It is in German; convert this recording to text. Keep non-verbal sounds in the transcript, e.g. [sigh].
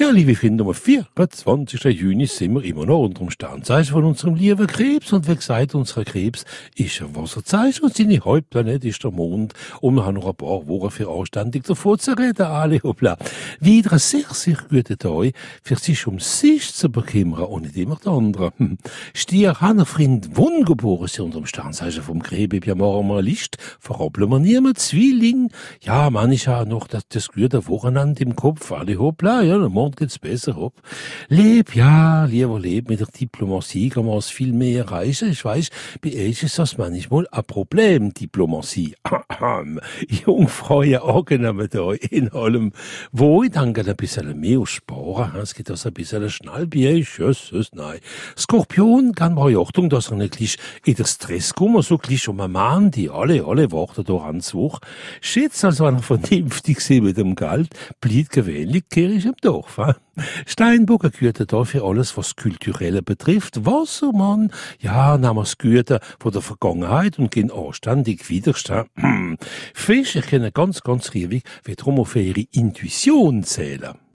Ja, liebe Kinder, am 24. Juni sind wir immer noch unter dem Sternzeichen von unserem lieben Krebs. Und wie gesagt, unser Krebs ist ein Wasserzeichen und seine Hauptplanet ist der Mond. Und wir haben noch ein paar Wochen für anständig davon zu reden, alle hoppla. Wieder ein sehr, sehr guter Tag, für sich um sich zu bekümmern und nicht immer der andere. Hm. Stier, Hanna, Freund, Wungeboren sind unter dem Sternzeichen vom Krebs. Ja, machen wir eine Liste. Verrappeln wir niemand. Zwilling. Ja, man ist ja noch das, das gute Wochenende im Kopf, alle hoppla. Ja, morgen geht's besser ab. Leb, ja, lieber leb mit der Diplomatie kann man es viel mehr erreichen. Ich weiß, bei euch ist das manchmal ein Problem, Diplomatie. [laughs] Jungfrau ja angenommen da in allem. Wo ich danke ein bisschen mehr sparen. Es geht das ein bisschen schnell bei euch. Jesus, nein. Skorpion kann man ja Achtung, dass er nicht gleich in der Stress kommt, so gleich um einen Mann, die alle, alle warten da anzusuchen. Schätzt also einer vernünftig sie mit dem Geld, blieb gewöhnlich, kehre ich im Dorf. He? Steinbock gehört da für alles, was Kulturelle betrifft. Wassermann, ja, nahm das Gute von der Vergangenheit und gehen anständig widerstehen. Fisch, ich kenne ganz, ganz riesig, wie drum auf ihre Intuition zählen.